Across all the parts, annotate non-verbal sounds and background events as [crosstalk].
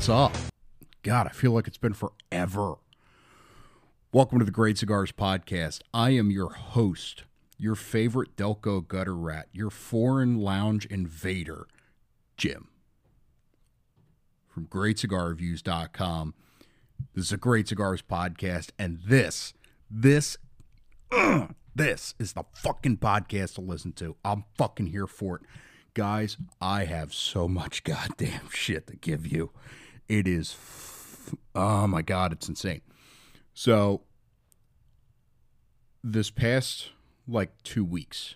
What's up? God, I feel like it's been forever. Welcome to the Great Cigars Podcast. I am your host, your favorite Delco gutter rat, your foreign lounge invader, Jim. From GreatCigarReviews.com. This is a Great Cigars Podcast, and this, this, ugh, [clears throat] this is the fucking podcast to listen to. I'm fucking here for it. Guys, I have so much goddamn shit to give you. It is, f- oh my God, it's insane. So, this past like two weeks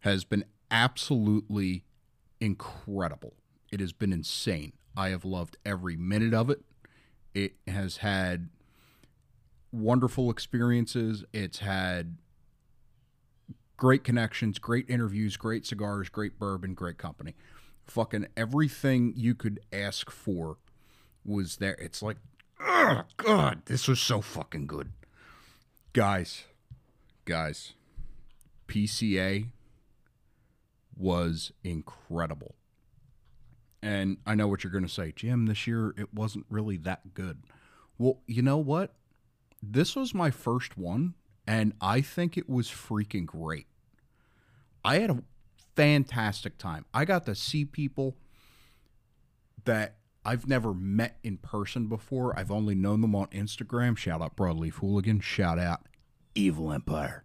has been absolutely incredible. It has been insane. I have loved every minute of it. It has had wonderful experiences. It's had great connections, great interviews, great cigars, great bourbon, great company. Fucking everything you could ask for was there. It's like, oh god, this was so fucking good. Guys, guys, PCA was incredible. And I know what you're going to say, Jim, this year it wasn't really that good. Well, you know what? This was my first one, and I think it was freaking great. I had a fantastic time. I got to see people that I've never met in person before. I've only known them on Instagram. Shout out Broadleaf Hooligan. Shout out Evil Empire.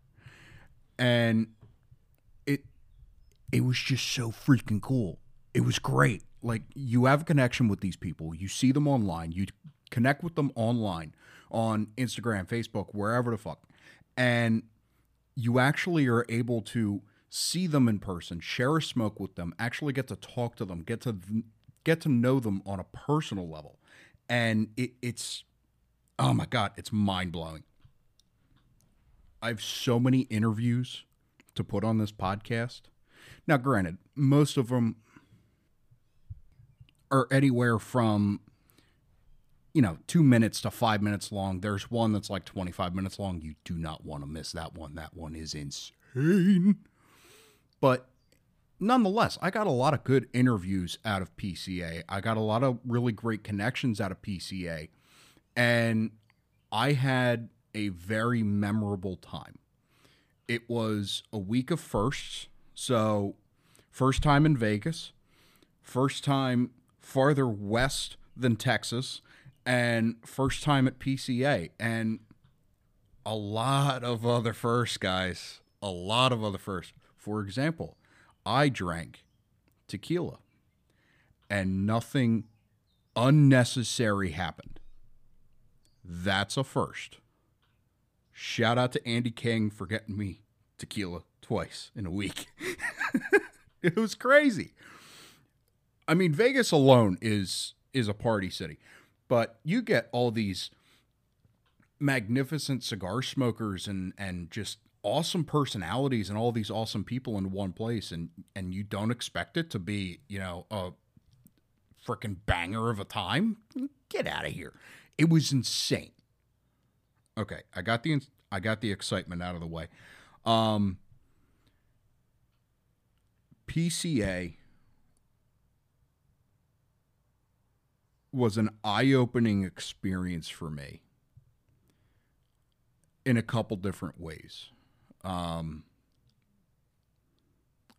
And it it was just so freaking cool. It was great. Like you have a connection with these people. You see them online. You connect with them online on Instagram, Facebook, wherever the fuck. And you actually are able to see them in person, share a smoke with them, actually get to talk to them, get to get to know them on a personal level. And it, it's oh my god, it's mind blowing. I have so many interviews to put on this podcast. Now, granted, most of them are anywhere from you know, two minutes to five minutes long. There's one that's like 25 minutes long. You do not want to miss that one. That one is insane. But nonetheless, I got a lot of good interviews out of PCA. I got a lot of really great connections out of PCA. And I had a very memorable time. It was a week of firsts. So, first time in Vegas, first time farther west than Texas and first time at PCA and a lot of other firsts, guys. A lot of other firsts. For example, I drank tequila and nothing unnecessary happened. That's a first. Shout out to Andy King for getting me tequila twice in a week. [laughs] it was crazy. I mean, Vegas alone is is a party city. But you get all these magnificent cigar smokers and and just awesome personalities and all these awesome people in one place and and you don't expect it to be, you know, a freaking banger of a time. Get out of here. It was insane. Okay, I got the I got the excitement out of the way. Um PCA was an eye-opening experience for me in a couple different ways. Um,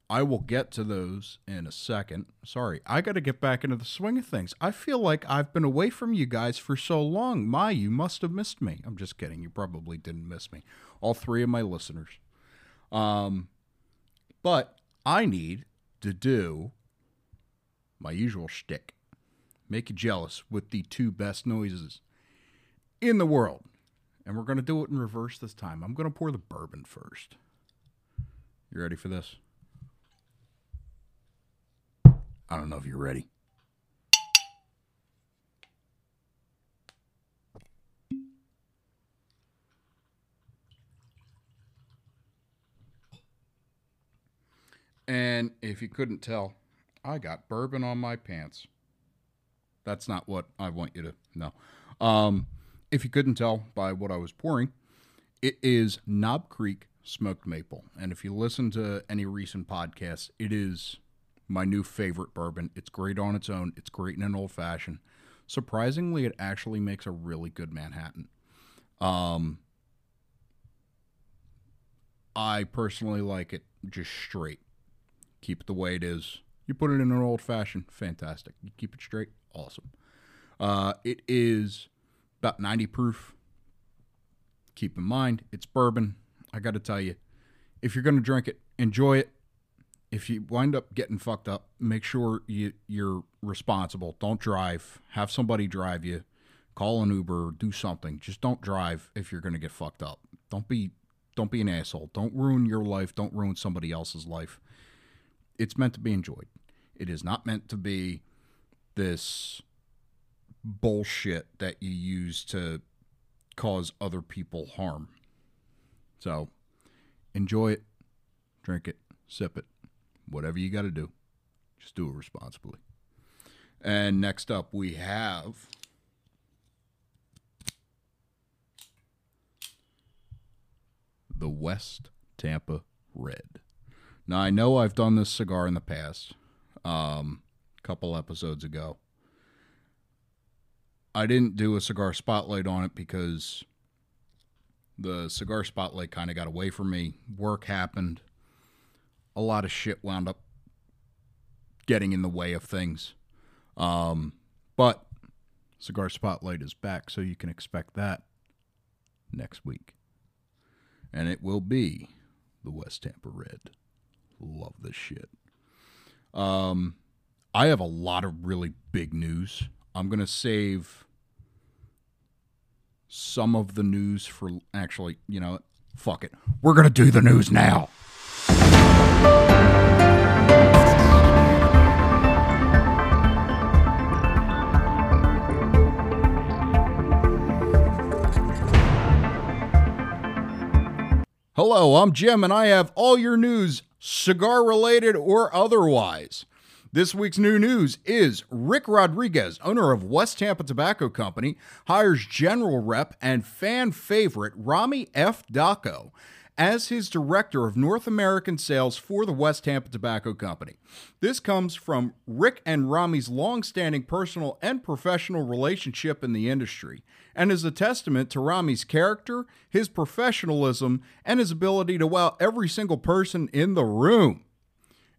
I will get to those in a second. Sorry, I got to get back into the swing of things. I feel like I've been away from you guys for so long. My, you must have missed me. I'm just kidding. You probably didn't miss me. All three of my listeners. Um, but I need to do my usual shtick make you jealous with the two best noises in the world. And we're going to do it in reverse this time. I'm going to pour the bourbon first. You ready for this? I don't know if you're ready. And if you couldn't tell, I got bourbon on my pants. That's not what I want you to know. Um, if you couldn't tell by what I was pouring, it is Knob Creek smoked maple. And if you listen to any recent podcasts, it is my new favorite bourbon. It's great on its own. It's great in an old fashioned. Surprisingly, it actually makes a really good Manhattan. Um, I personally like it just straight. Keep it the way it is. You put it in an old fashioned, fantastic. You keep it straight, awesome. Uh, it is about 90 proof. Keep in mind, it's bourbon. I got to tell you, if you're going to drink it, enjoy it. If you wind up getting fucked up, make sure you, you're responsible. Don't drive. Have somebody drive you. Call an Uber. Do something. Just don't drive if you're going to get fucked up. Don't be don't be an asshole. Don't ruin your life. Don't ruin somebody else's life. It's meant to be enjoyed. It is not meant to be this bullshit that you use to cause other people harm. So enjoy it, drink it, sip it, whatever you got to do. Just do it responsibly. And next up, we have the West Tampa Red. Now, I know I've done this cigar in the past, um, a couple episodes ago. I didn't do a cigar spotlight on it because the cigar spotlight kind of got away from me. Work happened. A lot of shit wound up getting in the way of things. Um, but cigar spotlight is back, so you can expect that next week. And it will be the West Tampa Red. Love this shit. Um, I have a lot of really big news. I'm going to save some of the news for actually, you know, fuck it. We're going to do the news now. Hello, I'm Jim, and I have all your news, cigar related or otherwise. This week's new news is Rick Rodriguez, owner of West Tampa Tobacco Company, hires general rep and fan favorite Rami F. Daco as his director of North American sales for the West Tampa Tobacco Company. This comes from Rick and Rami's long-standing personal and professional relationship in the industry and is a testament to Rami's character, his professionalism, and his ability to wow every single person in the room.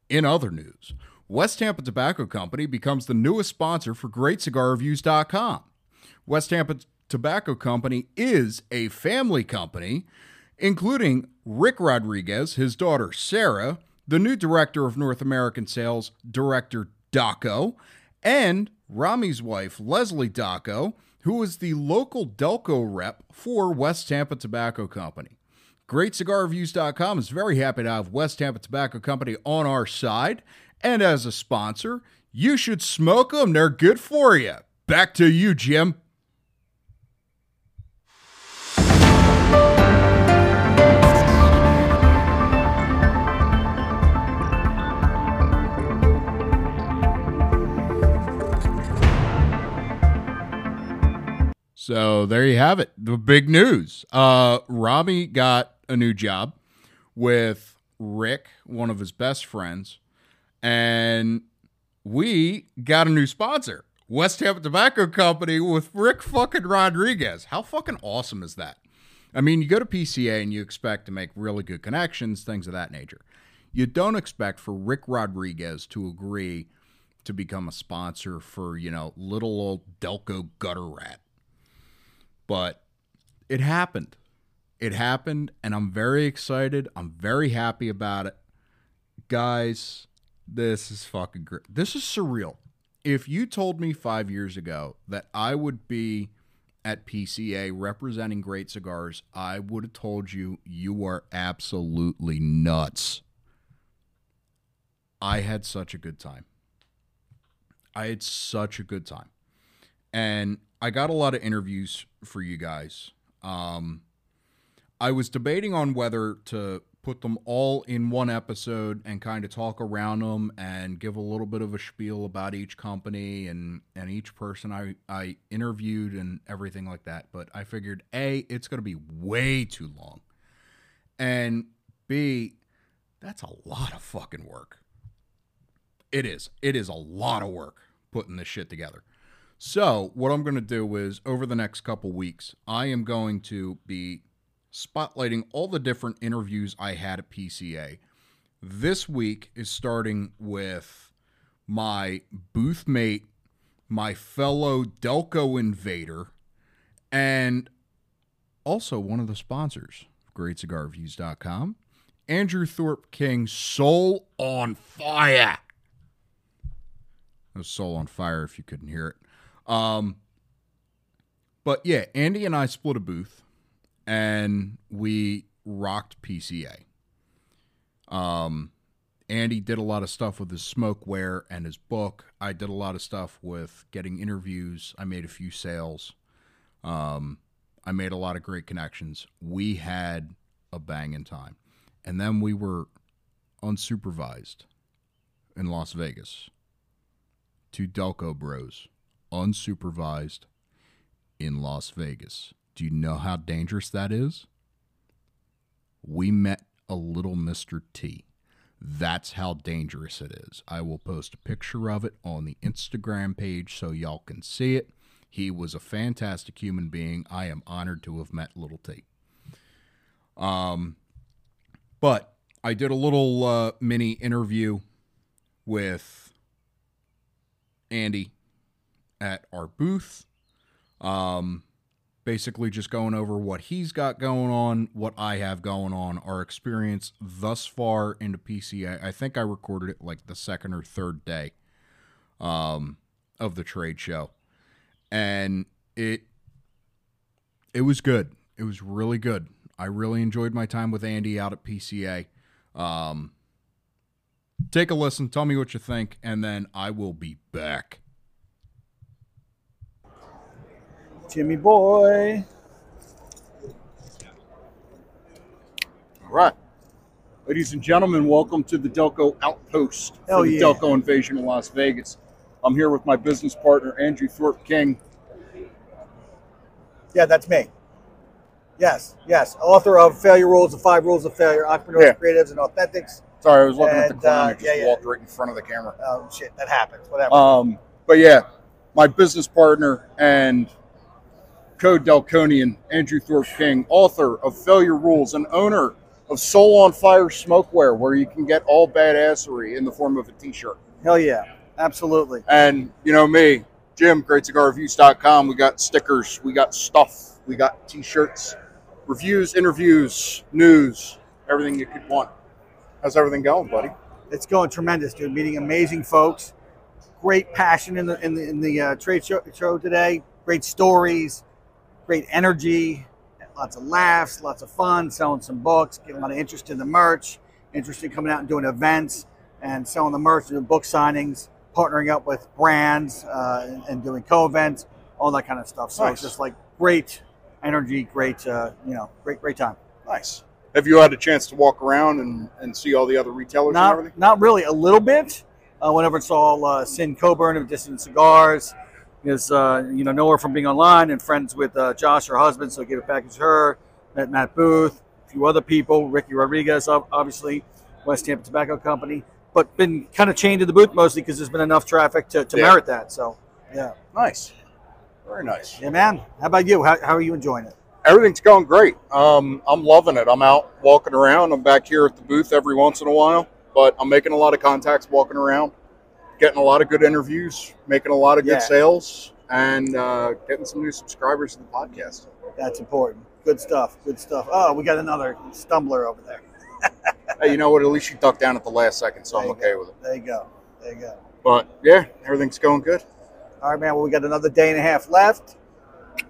In other news, West Tampa Tobacco Company becomes the newest sponsor for GreatCigarReviews.com. West Tampa Tobacco Company is a family company including Rick Rodriguez, his daughter Sarah, the new director of North American sales, Director Daco, and Rami's wife, Leslie Daco, who is the local Delco rep for West Tampa Tobacco Company. GreatCigarReviews.com is very happy to have West Tampa Tobacco Company on our side. And as a sponsor, you should smoke them. They're good for you. Back to you, Jim. So there you have it. The big news. Uh, Rami got a new job with Rick, one of his best friends, and we got a new sponsor, West Tampa Tobacco Company with Rick fucking Rodriguez. How fucking awesome is that? I mean, you go to PCA and you expect to make really good connections, things of that nature. You don't expect for Rick Rodriguez to agree to become a sponsor for, you know, little old Delco gutter rat but it happened. It happened, and I'm very excited. I'm very happy about it. Guys, this is fucking great. This is surreal. If you told me five years ago that I would be at PCA representing great cigars, I would have told you you are absolutely nuts. I had such a good time. I had such a good time. And I got a lot of interviews for you guys. Um, I was debating on whether to put them all in one episode and kind of talk around them and give a little bit of a spiel about each company and and each person I I interviewed and everything like that. But I figured a it's going to be way too long, and b that's a lot of fucking work. it is. It is a lot of work putting this shit together. So, what I'm going to do is over the next couple weeks, I am going to be spotlighting all the different interviews I had at PCA. This week is starting with my booth mate, my fellow Delco invader, and also one of the sponsors of GreatCigarReviews.com, Andrew Thorp King, Soul on Fire. Was Soul on Fire if you couldn't hear it. Um, but yeah, Andy and I split a booth and we rocked PCA. Um, Andy did a lot of stuff with his smokeware and his book. I did a lot of stuff with getting interviews. I made a few sales. Um, I made a lot of great connections. We had a banging time. And then we were unsupervised in Las Vegas. to Delco bros, unsupervised in Las Vegas. Do you know how dangerous that is? We met a little Mr. T. That's how dangerous it is. I will post a picture of it on the Instagram page so y'all can see it. He was a fantastic human being. I am honored to have met Little T. Um, but I did a little uh, mini interview with Andy at our booth. Um, basically just going over what he's got going on, what I have going on, our experience thus far into PCA. I think I recorded it like the second or third day um, of the trade show, and it it was good. It was really good. I really enjoyed my time with Andy out at PCA. Um, take a listen, tell me what you think, and then I will be back. Jimmy boy. All right. Ladies and gentlemen, welcome to the Delco Outpost Hell for the yeah. Delco Invasion in Las Vegas. I'm here with my business partner, Andrew Thorp King. Yeah, that's me. Yes, yes. Author of Failure Rules, The Five Rules of Failure, Entrepreneurs, Yeah. Creatives, and Authentics. Sorry, I was looking at the And, ground. uh, I just yeah, yeah. walked right in front of the camera. Oh, shit, that happens. Whatever. Um, but yeah, my business partner and Code Delconian, Andrew Thorp King, author of Failure Rules and owner of Soul on Fire Smokeware, where you can get all badassery in the form of a t-shirt. Hell yeah. Absolutely. And you know me, Jim, GreatCigarReviews.com. We got stickers, we got stuff, we got t-shirts, reviews, interviews, news, everything you could want. How's everything going, buddy? It's going tremendous, dude. Meeting amazing folks. Great passion in the in the, in the uh, trade show, show today. Great stories. Great energy. Lots of laughs. Lots of fun. Selling some books. Getting a lot of interest in the merch. Interest in coming out and doing events and selling the merch, doing book signings, partnering up with brands uh, and, and doing co-events, all that kind of stuff. So Nice. it's just like great energy, great uh, you know, great great time. Nice. Have you had a chance to walk around and, and see all the other retailers and Not, everything? not really. A little bit. Uh, whenever it's all uh, Sin Coburn of Distant Cigars, is uh, you know know her from being online and friends with uh, Josh, her husband. So I gave a package to her. Met Matt Booth, a few other people, Ricky Rodriguez, obviously, West Tampa Tobacco Company. But been kind of chained to the booth mostly because there's been enough traffic to, to Yeah. merit that. So yeah, Nice. Very nice. yeah, man. How about you? How, how are you enjoying it? Everything's going great. Um, I'm loving it. I'm out walking around. I'm back here at the booth every once in a while, but I'm making a lot of contacts walking around, getting a lot of good interviews, making a lot of good Yeah. sales, and uh, getting some new subscribers to the podcast. That's important. Good stuff. Good stuff. Oh, we got another stumbler over there. [laughs] hey, you know what? At least you ducked down at the last second, so I'm There you okay with it. There you go. There you go. But yeah, everything's going good. All right, man. Well, we got another day and a half left.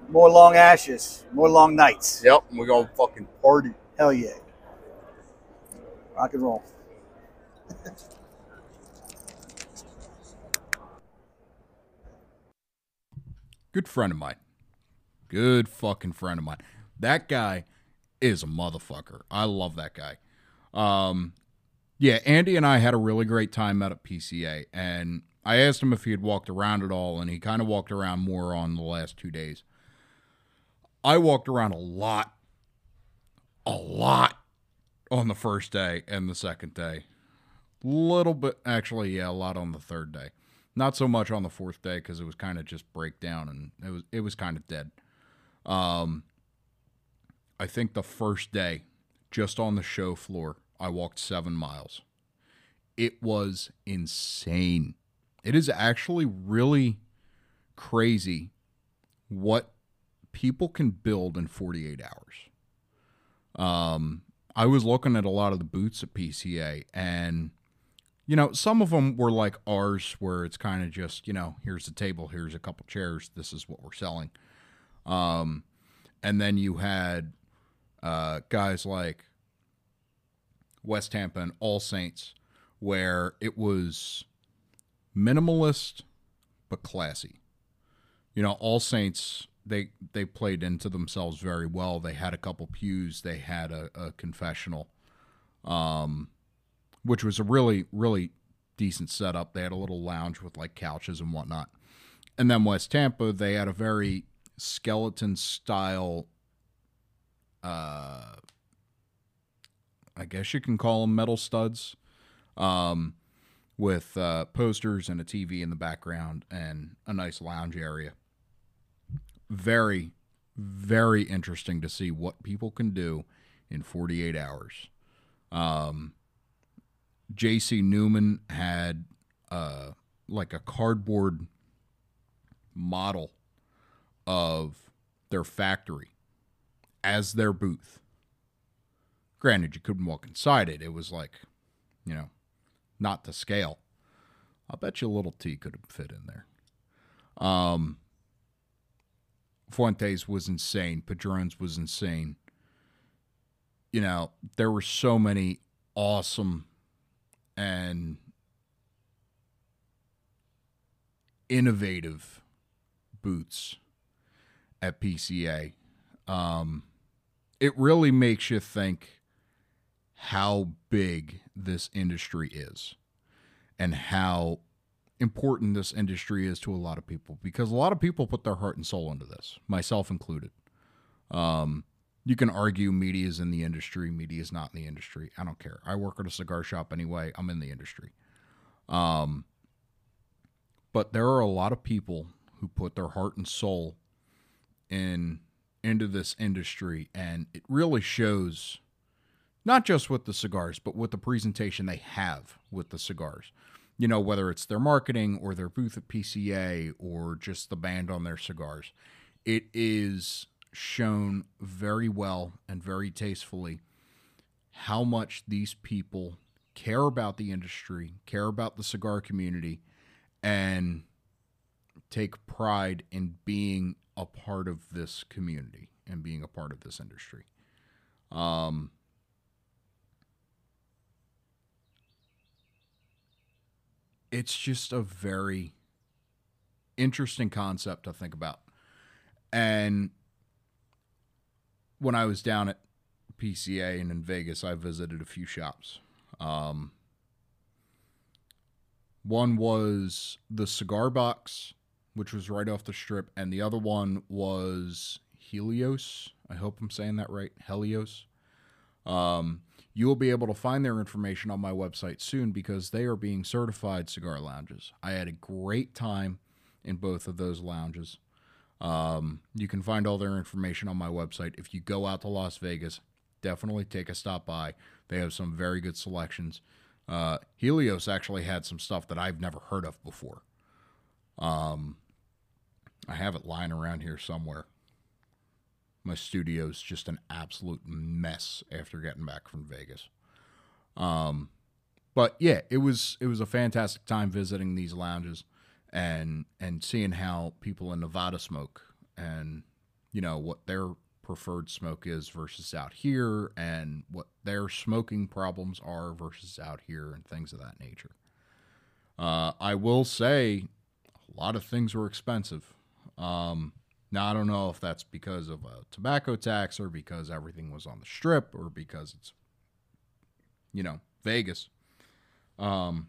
More long ashes, more long nights. Yep, and we're gonna fucking party. Hell yeah. Rock and roll. [laughs] Good friend of mine. Good fucking friend of mine. That guy is a motherfucker. I love that guy. Um, yeah, Andy and I had a really great time out at PCA, and I asked him if he had walked around at all, and he kind of walked around more on the last two days. I walked around a lot, a lot on the first day and the second day. Little bit, actually, yeah, a lot on the third day. Not so much on the fourth day because it was kind of just breakdown and it was it was kind of dead. Um, I think the first day, just on the show floor, I walked seven miles. It was insane. It is actually really crazy what people can build in 48 hours. Um, I was looking at a lot of the boots at PCA, and you know, some of them were like ours, where it's kind of just you know, here's the table, here's a couple chairs, this is what we're selling. Um, and then you had uh, guys like West Tampa and All Saints, where it was minimalist but classy. You know, All Saints they they played into themselves very well. They had a couple pews. They had a, a confessional, um, which was a really really decent setup. They had a little lounge with like couches and whatnot. And then West Tampa, they had a very skeleton style. Uh, I guess you can call them metal studs, um, with uh, posters and a TV in the background and a nice lounge area very, very interesting to see what people can do in 48 hours. Um, J.C. Newman had uh, like a cardboard model of their factory as their booth. Granted, you couldn't walk inside it. It was like, you know, not to scale. I'll bet you a little T could have fit in there. Um, Fuentes was insane. Padrones was insane. You know, there were so many awesome and innovative boots at PCA. Um, it really makes you think how big this industry is and how important this industry is to a lot of people because a lot of people put their heart and soul into this, myself included. Um, you can argue media is in the industry, media is not in the industry. I don't care. I work at a cigar shop anyway. I'm in the industry. Um, but there are a lot of people who put their heart and soul in into this industry, and it really shows not just with the cigars, but with the presentation they have with the cigars you know, whether it's their marketing or their booth at PCA or just the band on their cigars. It is shown very well and very tastefully how much these people care about the industry, care about the cigar community, and take pride in being a part of this community and being a part of this industry. Um, it's just a very interesting concept to think about. And when I was down at PCA and in Vegas, I visited a few shops. Um, one was the Cigar Box, which was right off the strip, and the other one was Helios. I hope I'm saying that right. Helios. Um, you will be able to find their information on my website soon because they are being certified cigar lounges. I had a great time in both of those lounges. Um, you can find all their information on my website. If you go out to Las Vegas, definitely take a stop by. They have some very good selections. Uh, Helios actually had some stuff that I've never heard of before. Um, I have it lying around here somewhere my studio's just an absolute mess after getting back from Vegas. Um, but yeah, it was it was a fantastic time visiting these lounges and and seeing how people in Nevada smoke and you know what their preferred smoke is versus out here and what their smoking problems are versus out here and things of that nature. Uh, I will say a lot of things were expensive. Um, now, I don't know if that's because of a tobacco tax or because everything was on the strip or because it's, you know, Vegas. Um,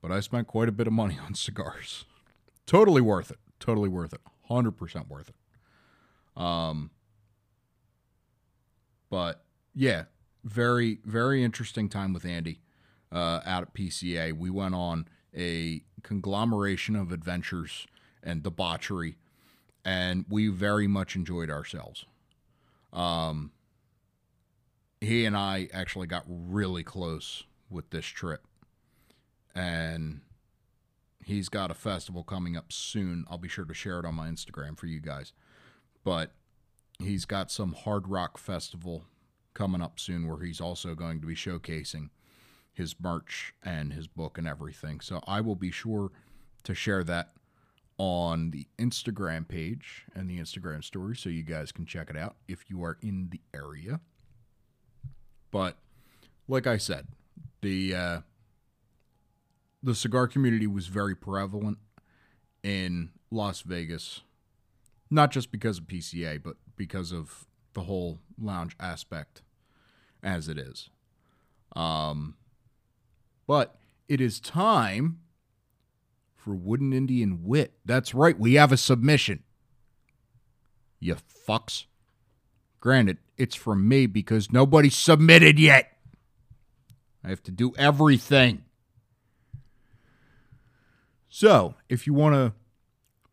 but I spent quite a bit of money [laughs] on cigars. Totally worth it. Totally worth it. 100% worth it. Um, but yeah, very, very interesting time with Andy. uh, out at PCA. We went on a conglomeration of adventures and debauchery, and we very much enjoyed ourselves. Um, he and I actually got really close with this trip, and he's got a festival coming up soon. I'll be sure to share it on my Instagram for you guys. But he's got some hard rock festival coming up soon where he's also going to be showcasing his merch and his book and everything. So I will be sure to share that on the Instagram page and the Instagram story so you guys can check it out if you are in the area. But like I said, the uh, the cigar community was very prevalent in Las Vegas, not just because of PCA, but because of the whole lounge aspect as it is. Um, but it is time for Wooden Indian Wit. That's right, we have a submission. You fucks. Granted, it's from me because nobody submitted yet. I have to do everything. So, if you want to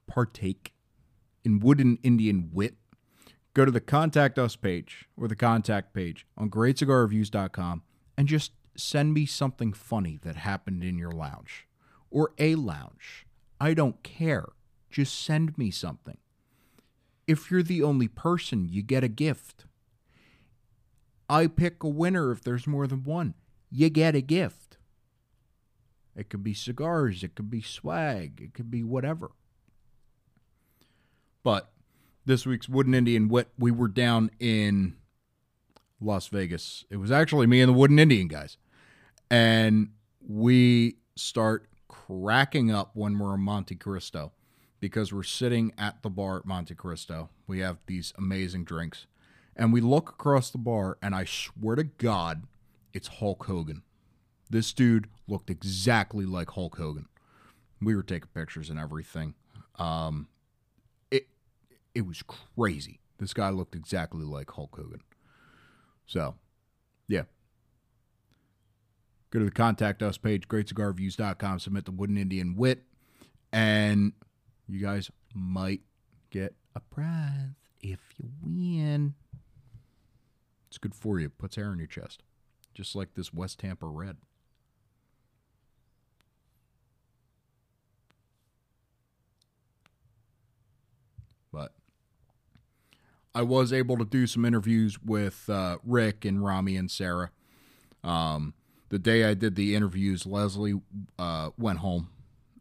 partake in Wooden Indian Wit, go to the Contact Us page or the contact page on greatcigarreviews.com and just send me something funny that happened in your lounge or a lounge. I don't care. Just send me something. If you're the only person, you get a gift. I pick a winner if there's more than one. You get a gift. It could be cigars, it could be swag, it could be whatever. But this week's Wooden Indian Wit, we were down in Las Vegas. It was actually me and the Wooden Indian guys. And we start cracking up when we're in Montecristo because we're sitting at the bar at Montecristo. We have these amazing drinks. And we look across the bar, and I swear to God, it's Hulk Hogan. This dude looked exactly like Hulk Hogan. We were taking pictures and everything. Um, it it was crazy. This guy looked exactly like Hulk Hogan. So, yeah. Go to the contact us page, greatcigarreviews.com, submit the Wooden Indian Wit, and you guys might get a prize if you win. It's good for you. Puts air in your chest. Just like this West Tampa Red. But I was able to do some interviews with uh, Rick and Rami and Sarah. Um, the day I did the interviews, Leslie uh, went home.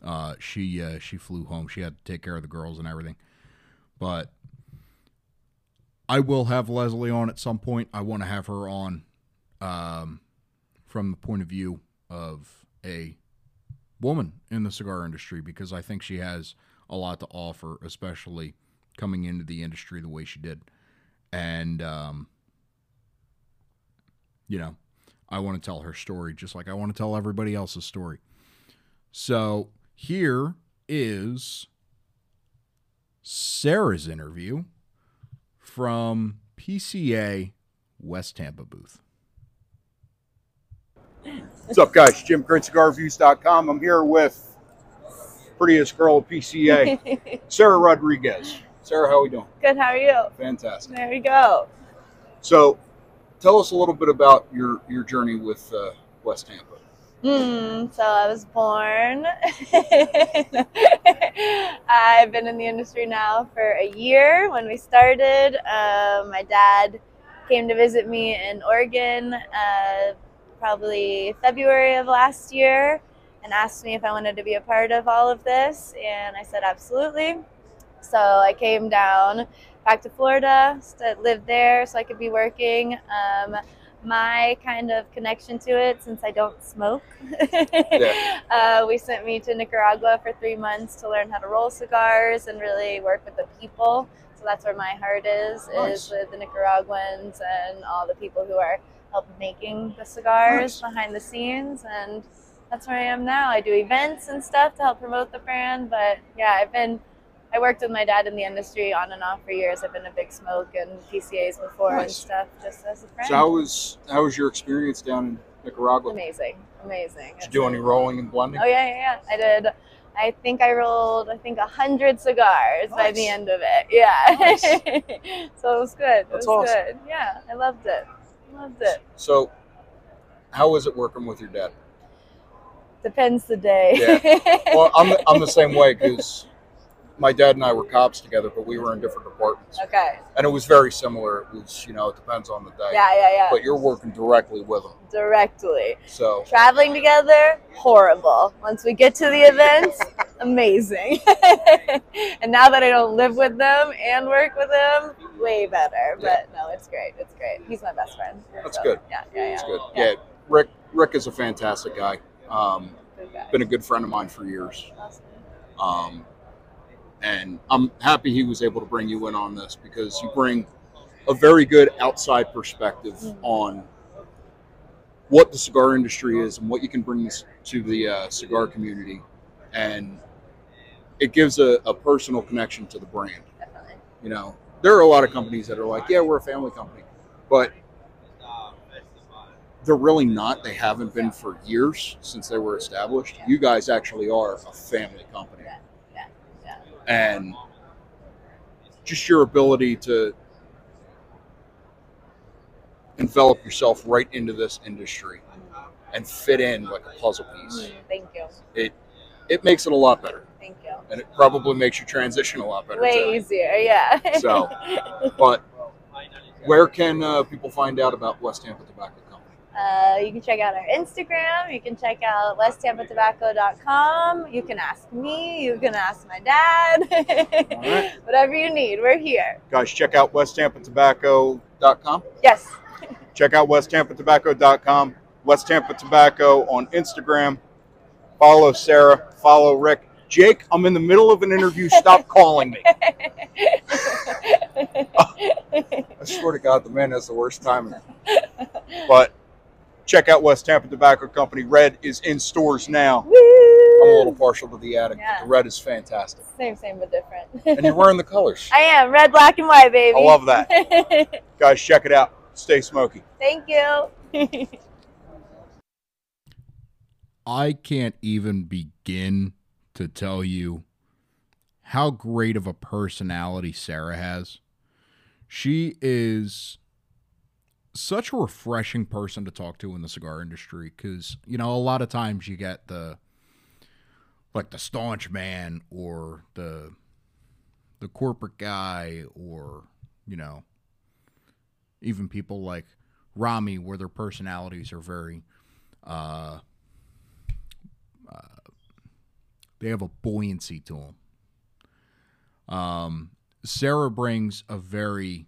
Uh, she uh, she flew home. She had to take care of the girls and everything. But I will have Leslie on at some point. I want to have her on um, from the point of view of a woman in the cigar industry because I think she has a lot to offer, especially coming into the industry the way she did. And, um, you know, I want to tell her story just like I want to tell everybody else's story. So here is Sarah's interview from PCA West Tampa booth. What's up, guys? Jim, GreatCigarReviews.com. I'm here with prettiest girl at PCA, [laughs] Sarah Rodriguez. Sarah, how are we doing? Good, how are you? Fantastic. There we go. So, tell us a little bit about your your journey with uh, West Tampa. Hmm, so I was born. [laughs] I've been in the industry now for a year. When we started, uh, my dad came to visit me in Oregon uh, probably February of last year and asked me if I wanted to be a part of all of this. And I said, absolutely. So I came down back to Florida, lived there so I could be working. Um, my kind of connection to it, since I don't smoke, [laughs] Yeah. uh, we sent me to Nicaragua for three months to learn how to roll cigars and really work with the people. So that's where my heart is, Nice. is with the Nicaraguans and all the people who are help making the cigars Nice. behind the scenes and that's where I am now. I do events and stuff to help promote the brand, but yeah, I've been I worked with my dad in the industry on and off for years. I've been a big smoke and PCAs before and stuff just as a friend. So, how was how was your experience down in Nicaragua? Amazing, amazing. Did you do any rolling and blending? Oh yeah, yeah, yeah. I did. I think I rolled. I think a hundred cigars by the end of it. Yeah. Nice. [laughs] so it was good. It That's was awesome. good. Yeah, I loved it. Loved it. So, how was it working with your dad? Depends the day. yeah. [laughs] Well, I'm I'm the same way because my dad and I were cops together, but we were in different departments, okay. and it was very similar. It was you know it depends on the day. Yeah, yeah, yeah. But you're working directly with them, Directly. so Traveling together, horrible. Once we get to the events, [laughs] amazing. [laughs] and now that I don't live with them and work with them, way better. But no, it's great. It's great. He's my best friend. That's So, good. Yeah, yeah, yeah. it's good. Yeah. Yeah, Rick Rick is a fantastic guy. Um, guy. been a good friend of mine for years. Awesome. Um, and I'm happy he was able to bring you in on this because you bring a very good outside perspective Mhm. on what the cigar industry is and what you can bring to the uh, cigar community. And it gives a, a personal connection to the brand. Definitely. You know, there are a lot of companies that are like, yeah, we're a family company, but they're really not. They haven't been for years since they were established. You guys actually are a family company. And just your ability to envelop yourself right into this industry and fit in like a puzzle piece. Mm, Thank you. It it makes it a lot better. Thank you. And it probably makes your transition a lot better Way too. easier. Yeah. So, [laughs] but where can uh, people find out about West Tampa Tobacco? Uh, you can check out our Instagram. You can check out westtampatobacco.com. You can ask me. You can ask my dad. right. [laughs] Whatever you need, we're here. Guys, check out westtampatobacco.com. Yes. Check out westtampatobacco.com. West Tampa Tobacco on Instagram. Follow Sarah. Follow Rick. Jake, I'm in the middle of an interview. Stop [laughs] calling me. [laughs] I swear to God, the man has the worst timing. But check out West Tampa Tobacco Company. Red is in stores now. I'm a little partial to the attic. Yeah. The red is fantastic. Same, same, but different. And you're wearing the colors. [laughs] I am red, black, and white, baby. I love that. [laughs] Guys, check it out. Stay smoky. Thank you. [laughs] I can't even begin to tell you how great of a personality Sarah has. She is such a refreshing person to talk to in the cigar industry because, you know, a lot of times you get the like the staunch man or the the corporate guy or, you know, even people like Rami where their personalities are very uh they have a buoyancy to them. Um, Sarah brings a very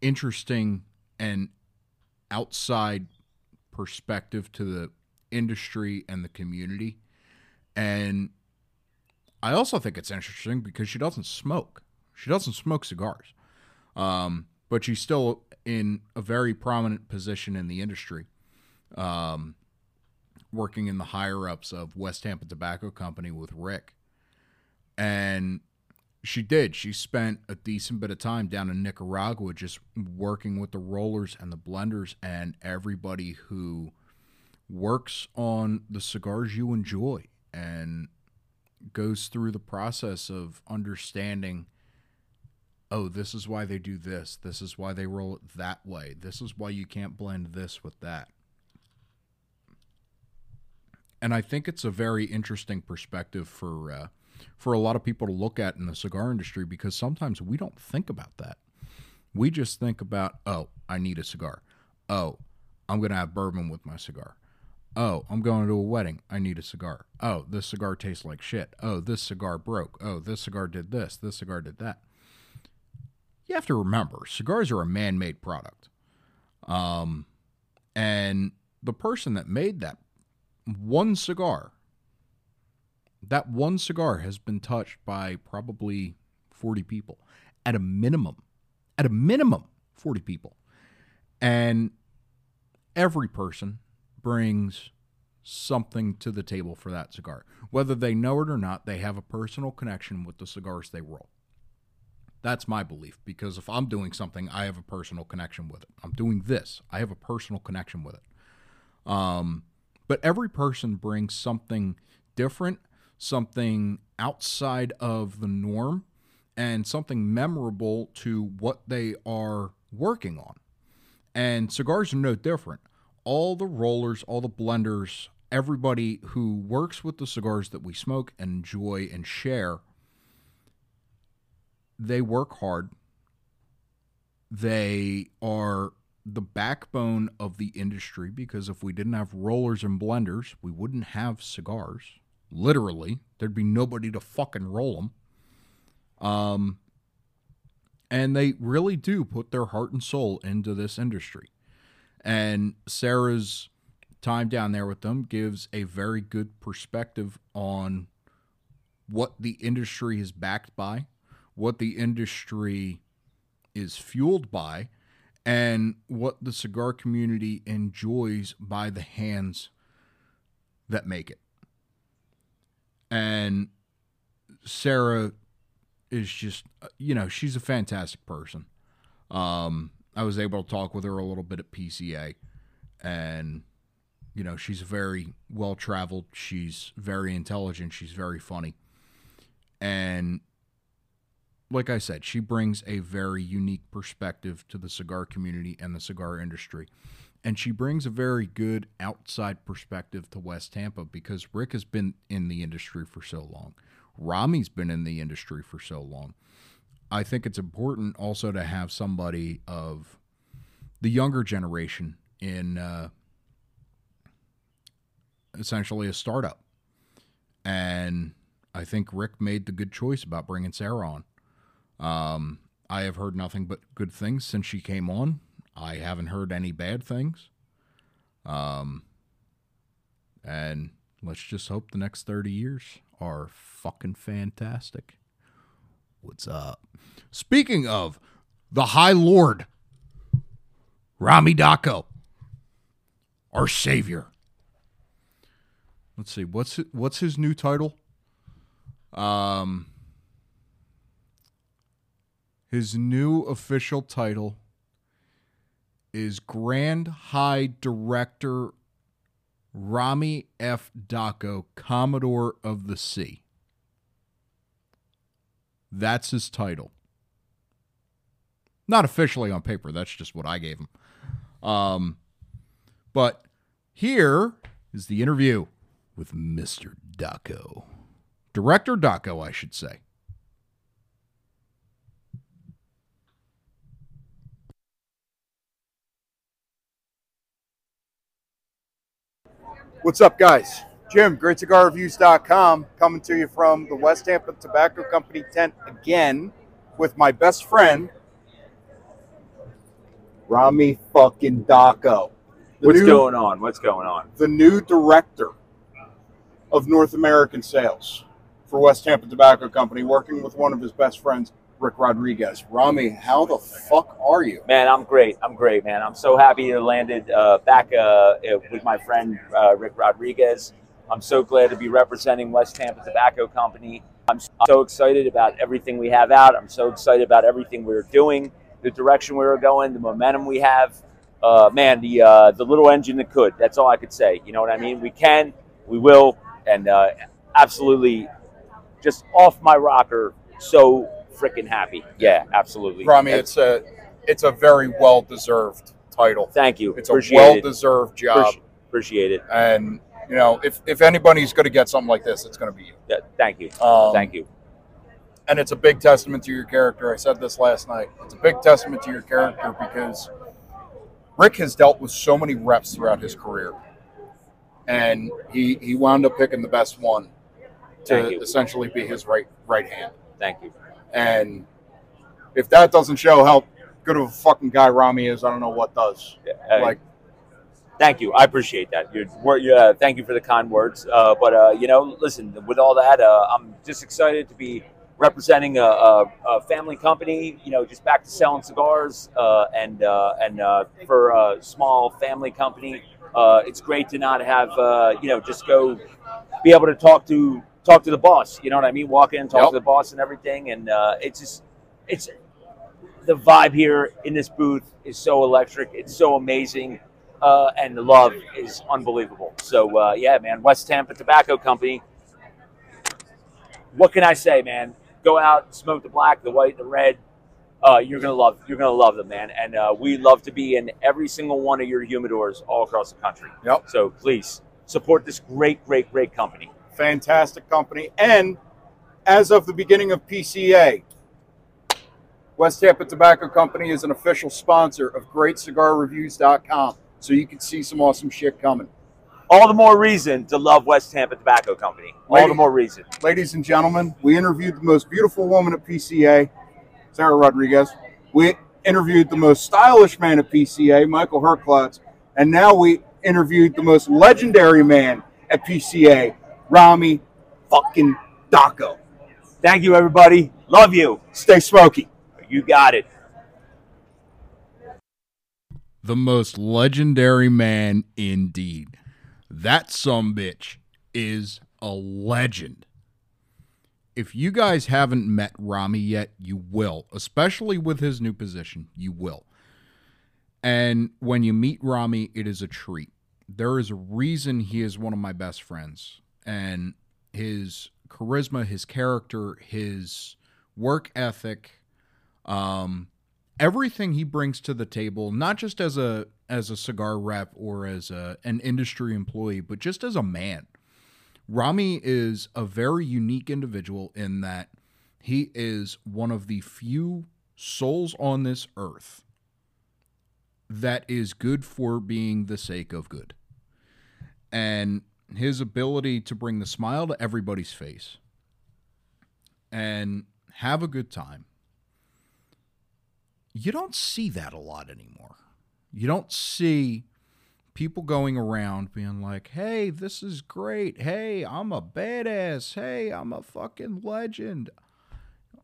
interesting and outside perspective to the industry and the community. And I also think it's interesting because she doesn't smoke. She doesn't smoke cigars. Um, but she's still in a very prominent position in the industry. Um, working in the higher ups of West Tampa Tobacco Company with Rick. And she did. She spent a decent bit of time down in Nicaragua just working with the rollers and the blenders and everybody who works on the cigars you enjoy and goes through the process of understanding oh, this is why they do this. This is why they roll it that way. This is why you can't blend this with that and I think it's a very interesting perspective for uh, for a lot of people to look at in the cigar industry because sometimes we don't think about that. We just think about, oh, I need a cigar. Oh, I'm going to have bourbon with my cigar. Oh, I'm going to a wedding. I need a cigar. Oh, this cigar tastes like shit. Oh, this cigar broke. Oh, this cigar did this. This cigar did that. You have to remember, cigars are a man-made product. Um, and the person that made that one cigar, that one cigar has been touched by probably 40 people at a minimum. At a minimum, 40 people. And every person brings something to the table for that cigar. Whether they know it or not, they have a personal connection with the cigars they roll. That's my belief because if I'm doing something, I have a personal connection with it. I'm doing this, I have a personal connection with it. Um, but every person brings something different, something outside of the norm, and something memorable to what they are working on. And cigars are no different. All the rollers, all the blenders, everybody who works with the cigars that we smoke and enjoy and share, they work hard. They are the backbone of the industry because if we didn't have rollers and blenders, we wouldn't have cigars. Literally, there'd be nobody to fucking roll them. Um, and they really do put their heart and soul into this industry. And Sarah's time down there with them gives a very good perspective on what the industry is backed by, what the industry is fueled by, and what the cigar community enjoys by the hands that make it. And Sarah is just, you know, she's a fantastic person. Um, I was able to talk with her a little bit at PCA, and you know, she's very well traveled. She's very intelligent. She's very funny. And like I said, she brings a very unique perspective to the cigar community and the cigar industry. And she brings a very good outside perspective to West Tampa because Rick has been in the industry for so long. Rami's been in the industry for so long. I think it's important also to have somebody of the younger generation in uh, essentially a startup. And I think Rick made the good choice about bringing Sarah on. Um, I have heard nothing but good things since she came on. I haven't heard any bad things. Um, and let's just hope the next 30 years are fucking fantastic. What's up? Speaking of the High Lord, Rami Daco, our savior. Let's see what's what's his new title. Um, his new official title is Grand High Director Rami F. Daco, Commodore of the Sea. That's his title. Not officially on paper. That's just what I gave him. Um, but here is the interview with Mr. Daco. Director Daco, I should say. What's up, guys? Jim, GreatCigarReviews.com, coming to you from the West Tampa Tobacco Company tent again with my best friend, Rami fucking Daco. The What's new- going on? What's going on? the new director of North American sales for West Tampa Tobacco Company, working with one of his best friends, Rick Rodriguez. Rami, how the fuck are you? Man, I'm great. I'm great, man. I'm so happy to landed uh, back uh, with my friend uh, Rick Rodriguez. I'm so glad to be representing West Tampa Tobacco Company. I'm so excited about everything we have out. I'm so excited about everything we're doing, the direction we're going, the momentum we have. Uh, man, the uh, the little engine that could. That's all I could say. You know what I mean? We can, we will, and uh, absolutely, just off my rocker. So freaking happy. Yeah, absolutely. Rami, it's a it's a very well deserved title. Thank you. It's a well deserved job. Appreciate it. And you know, if if anybody's going to get something like this, it's going to be you. Yeah, thank you. Um, thank you. and it's a big testament to your character. I said this last night. It's a big testament to your character because Rick has dealt with so many reps throughout his career, and he he wound up picking the best one to essentially be his right right hand. Thank you. And if that doesn't show how good of a fucking guy Rami is, I don't know what does. Yeah, uh, Like, thank you. I appreciate that. You're, wor- yeah, thank you for the kind words. Uh, but uh, you know, listen. With all that, uh, I'm just excited to be representing a, a, a family company. You know, just back to selling cigars, uh, and uh, and uh, for a small family company, uh, it's great to not have uh, you know just go be able to talk to talk to the boss. You know what I mean? Walk in, talk Yep. to the boss, and everything. And uh, it's just it's the vibe here in this booth is so electric. It's so amazing. uh, and the love is unbelievable. So uh, yeah, man, West Tampa Tobacco Company. What can I say, man? Go out, smoke the black, the white, the red. Uh, you're gonna love. You're gonna love them, man. And uh, we love to be in every single one of your humidors all across the country. Yep. So please support this great, great, great company. Fantastic company. And as of the beginning of PCA, West Tampa Tobacco Company is an official sponsor of GreatCigarReviews.com. So you can see some awesome shit coming. All the more reason to love West Tampa Tobacco Company. All the more reason. Ladies and gentlemen, we interviewed the most beautiful woman at PCA, Sarah Rodriguez. We interviewed the most stylish man at PCA, Michael Herklots. And now we interviewed the most legendary man at PCA, Rami fucking Daco. Thank you, everybody. Love you. Stay smoky. You got it. The most legendary man indeed. That some bitch is a legend. If you guys haven't met Rami yet, you will, especially with his new position. You will. And when you meet Rami, it is a treat. There is a reason he is one of my best friends. And his charisma, his character, his work ethic, um, everything he brings to the table, not just as a as a cigar rep or as a, an industry employee, but just as a man. Rami is a very unique individual in that he is one of the few souls on this earth that is good for being the sake of good. And his ability to bring the smile to everybody's face and have a good time you don't see that a lot anymore. You don't see people going around being like, hey, this is great. Hey, I'm a badass. Hey, I'm a fucking legend.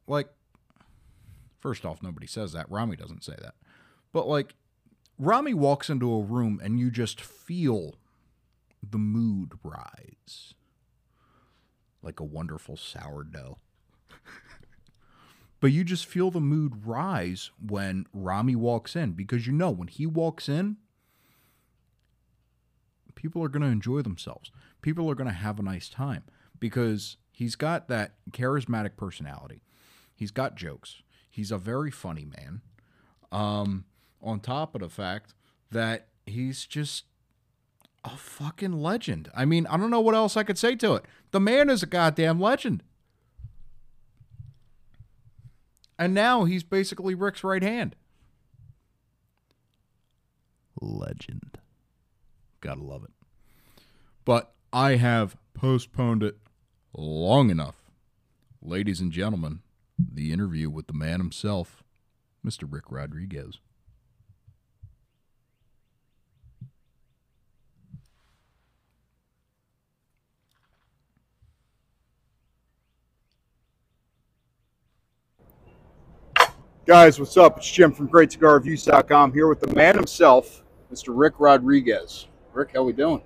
Like, first off, nobody says that. Rami doesn't say that. But, like, Rami walks into a room and you just feel the mood rise like a wonderful sourdough but you just feel the mood rise when Rami walks in because you know when he walks in, people are going to enjoy themselves. People are going to have a nice time because he's got that charismatic personality. He's got jokes. He's a very funny man. Um, on top of the fact that he's just a fucking legend. I mean, I don't know what else I could say to it. The man is a goddamn legend. And now he's basically Rick's right hand. Legend. Gotta love it. But I have postponed it long enough. Ladies and gentlemen, the interview with the man himself, Mr. Rick Rodriguez. Guys, what's up? It's Jim from GreatCigarReviews.com here with the man himself, Mr. Rick Rodriguez. Rick, how are we doing?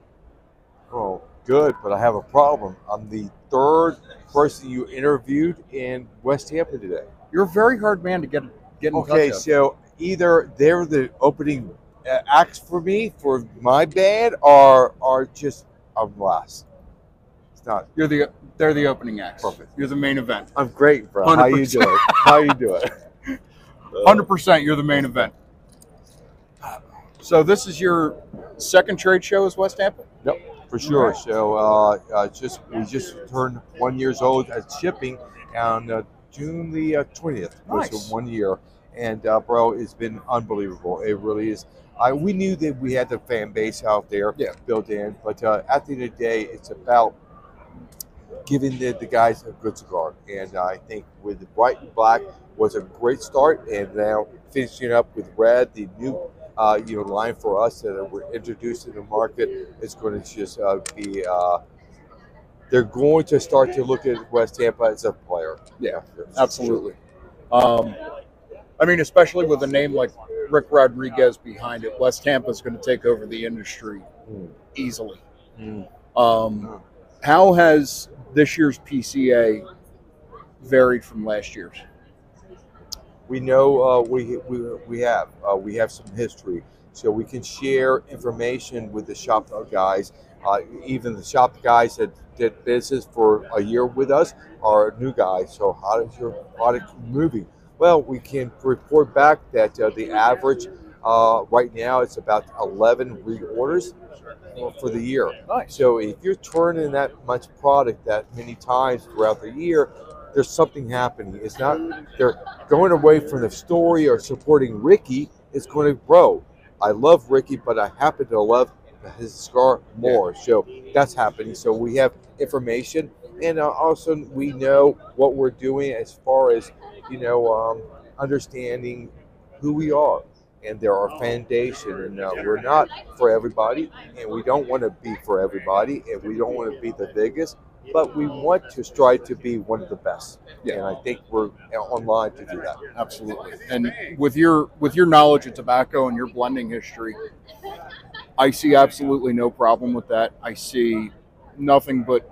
Oh, good, but I have a problem. I'm the third person you interviewed in West Tampa today. You're a very hard man to get get in Okay, touch with. so either they're the opening uh, acts for me for my band, or or just I'm last. It's not. You're the they're the opening acts. Perfect. You're the main event. I'm great, bro. How you doing? How you doing? Hundred percent. You're the main event. So this is your second trade show as West Tampa. For sure. So uh, uh, just we just turned one years old at shipping on uh, June the twentieth. Nice. was one year, and uh, bro, it's been unbelievable. It really is. I we knew that we had the fan base out there Yeah. built in, but uh, at the end of the day, it's about giving the, the guys a good cigar. And I think with the white and black was a great start, and now finishing up with red, the new uh, you know line for us that we're introduced in the market is going to just uh, be. Uh, they're going to start to look at West Tampa as a player. Yeah, Absolutely. Um, I mean, especially with a name like Rick Rodriguez behind it, West Tampa is going to take over the industry Mm. easily. Mm. Um, how has this year's PCA varied from last year's? We know uh, we, we we have uh, we have some history so we can share information with the shop guys. Uh, even the shop guys that did business for a year with us are new guys. So how is your product moving? Well, we can report back that uh, the average uh, right now it's about 11 reorders for the year. Nice. So if you're turning that much product that many times throughout the year, there's something happening. It's not they're going away from the story or supporting Ricky. It's going to grow. I love Ricky, but I happen to love his scar more. So that's happening. So we have information, and uh, also we know what we're doing as far as you know um, understanding who we are and they're our foundation. And uh, we're not for everybody, and we don't want to be for everybody, and we don't want to be the biggest, but we want to strive to be one of the best. Yeah. And I think we're online to do that. Absolutely. And with your with your knowledge of tobacco and your blending history, I see absolutely no problem with that. I see nothing but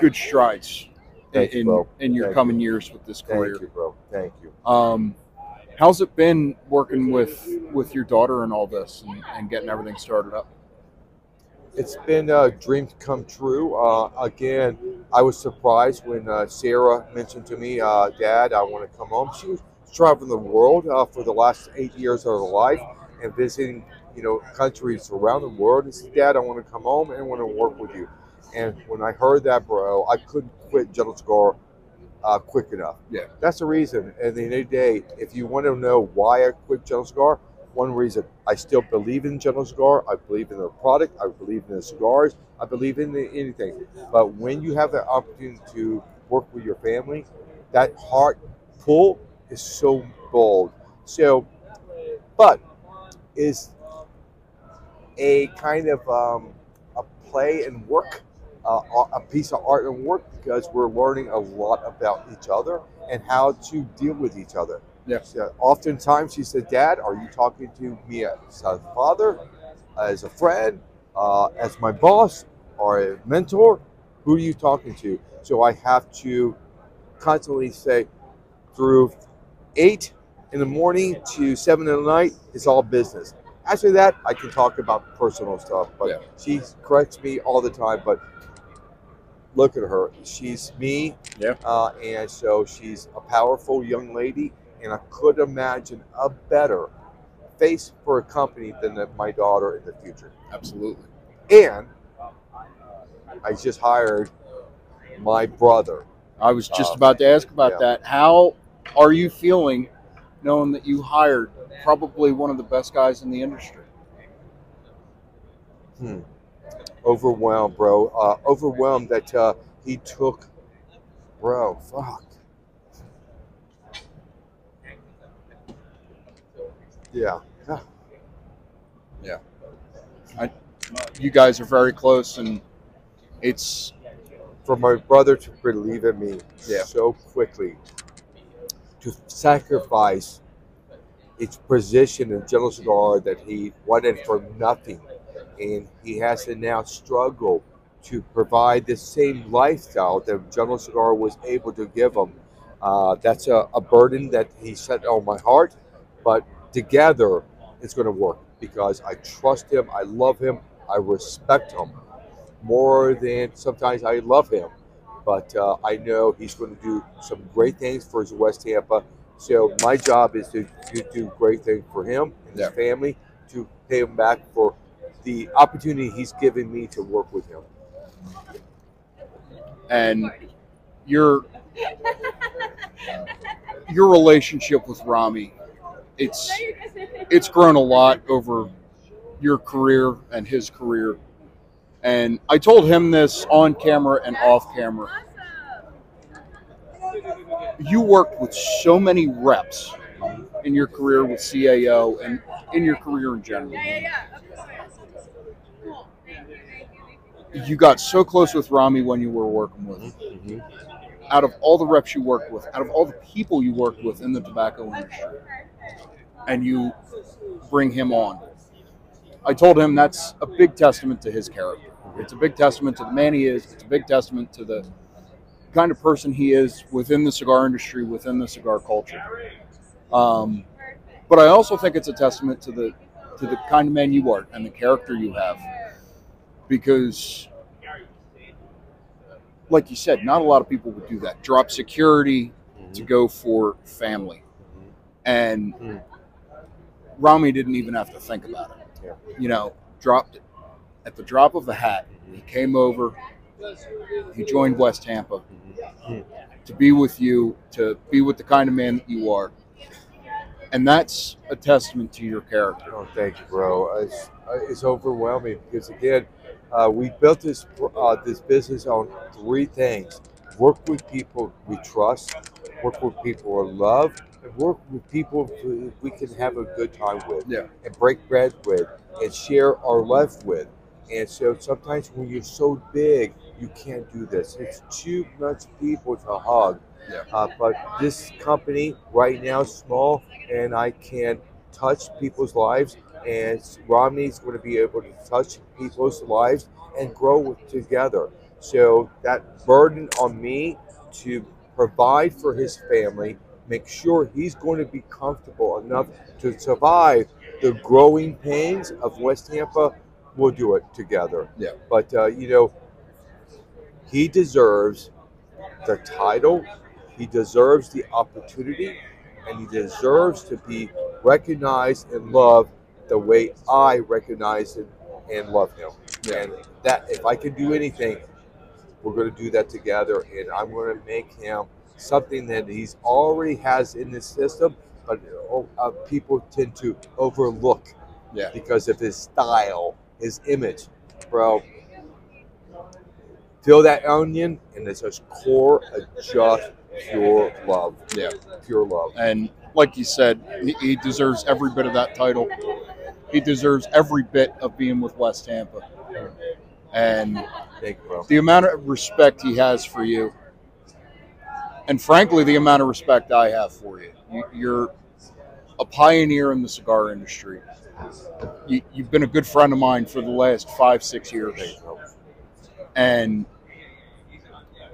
good strides you, in bro. in your Thank coming years with this career. Thank you, bro. Thank you. Um, how's it been working with with your daughter and all this and, and getting everything started up? It's been a dream come true. Uh, again, I was surprised when uh, Sarah mentioned to me, uh, "Dad, I want to come home." She was traveling the world uh, for the last eight years of her life and visiting, you know, countries around the world. And said, "Dad, I want to come home and I want to work with you." And when I heard that, bro, I couldn't quit General Cigar uh, quick enough. Yeah. That's the reason. And at the end of the day, if you want to know why I quit General Cigar, one reason I still believe in General Cigar. I believe in their product. I believe in the cigars. I believe in the, anything. But when you have the opportunity to work with your family, that heart pull is so bold. So, but is a kind of um, a play and work, uh, a piece of art and work because we're learning a lot about each other and how to deal with each other. Yeah. Oftentimes she said, Dad, are you talking to me as a father, as a friend, uh, as my boss, or a mentor? Who are you talking to? So I have to constantly say, through eight in the morning to seven in the night, it's all business. After that, I can talk about personal stuff, but Yeah. she corrects me all the time. But look at her; she's me, Yeah. uh, and so she's a powerful young lady. And I could imagine a better face for a company than that my daughter in the future. Absolutely. And I just hired my brother. I was just Uh, about to ask about yeah. that. How are you feeling knowing that you hired probably one of the best guys in the industry? Hmm. Overwhelmed, bro. Uh, overwhelmed that uh, he took, bro. Fuck. Yeah. Yeah. Yeah. I, you guys are very close, and it's For my brother to believe in me Yeah. so quickly, to sacrifice its position in General Cigar that he wanted for nothing, and he has to now struggle to provide the same lifestyle that General Cigar was able to give him. Uh, that's a, a burden that he set on my heart, but together it's going to work because I trust him, I love him, I respect him more than sometimes I love him. But uh, I know he's going to do some great things for his West Tampa. So my job is to, to do great things for him and his Yeah. family to pay him back for the opportunity he's given me to work with him. and your your relationship with Rami. It's it's grown a lot over your career and his career. And I told him this on camera and off camera. You worked with so many reps in your career with CAO and in your career in general. You got so close with Rami when you were working with him. Mm-hmm. Out of all the reps you worked with, out of all the people you worked with in the tobacco industry, and you bring him on. I told him that's a big testament to his character. It's a big testament to the man he is. It's a big testament to the kind of person he is within the cigar industry, within the cigar culture. Um, But I also think it's a testament to the to the kind of man you are and the character you have, because, like you said, not a lot of people would do that. Drop security to go for family, and Mhm. Rami didn't even have to think about it. Yeah. You know, dropped it at the drop of a hat. He came over. He joined West Tampa Mhm. to be with you, to be with the kind of man that you are. And that's a testament to your character. Oh, thank you, bro. It's, uh, it's overwhelming because again, uh, we built this uh, this business on three things: work with people we trust, work with people we love, work with people who we can have a good time with, Yeah. and break bread with, and share our life with. And so sometimes when you're so big, you can't do this. It's too much people to hug. Yeah. Uh, but this company right now is small, and I can touch people's lives, and Rami's going to be able to touch people's lives and grow together. So that burden on me to provide for his family, make sure he's going to be comfortable enough to survive the growing pains of West Tampa. We'll do it together. Yeah. But uh, you know, he deserves the title, he deserves the opportunity, and he deserves to be recognized and loved the way I recognize him and love him. And that, if I can do anything, we're going to do that together, and I'm going to make him something that he's already has in the system, but uh, people tend to overlook Yeah. because of his style, his image, bro. Peel that onion, and it's just core of just pure love. Yeah. Pure love. And like you said, he, he deserves every bit of that title. He deserves every bit of being with West Tampa. And Thank you, bro. the amount of respect he has for you, and frankly, the amount of respect I have for you. you you're a pioneer in the cigar industry. You, you've been a good friend of mine for the last five, six years. And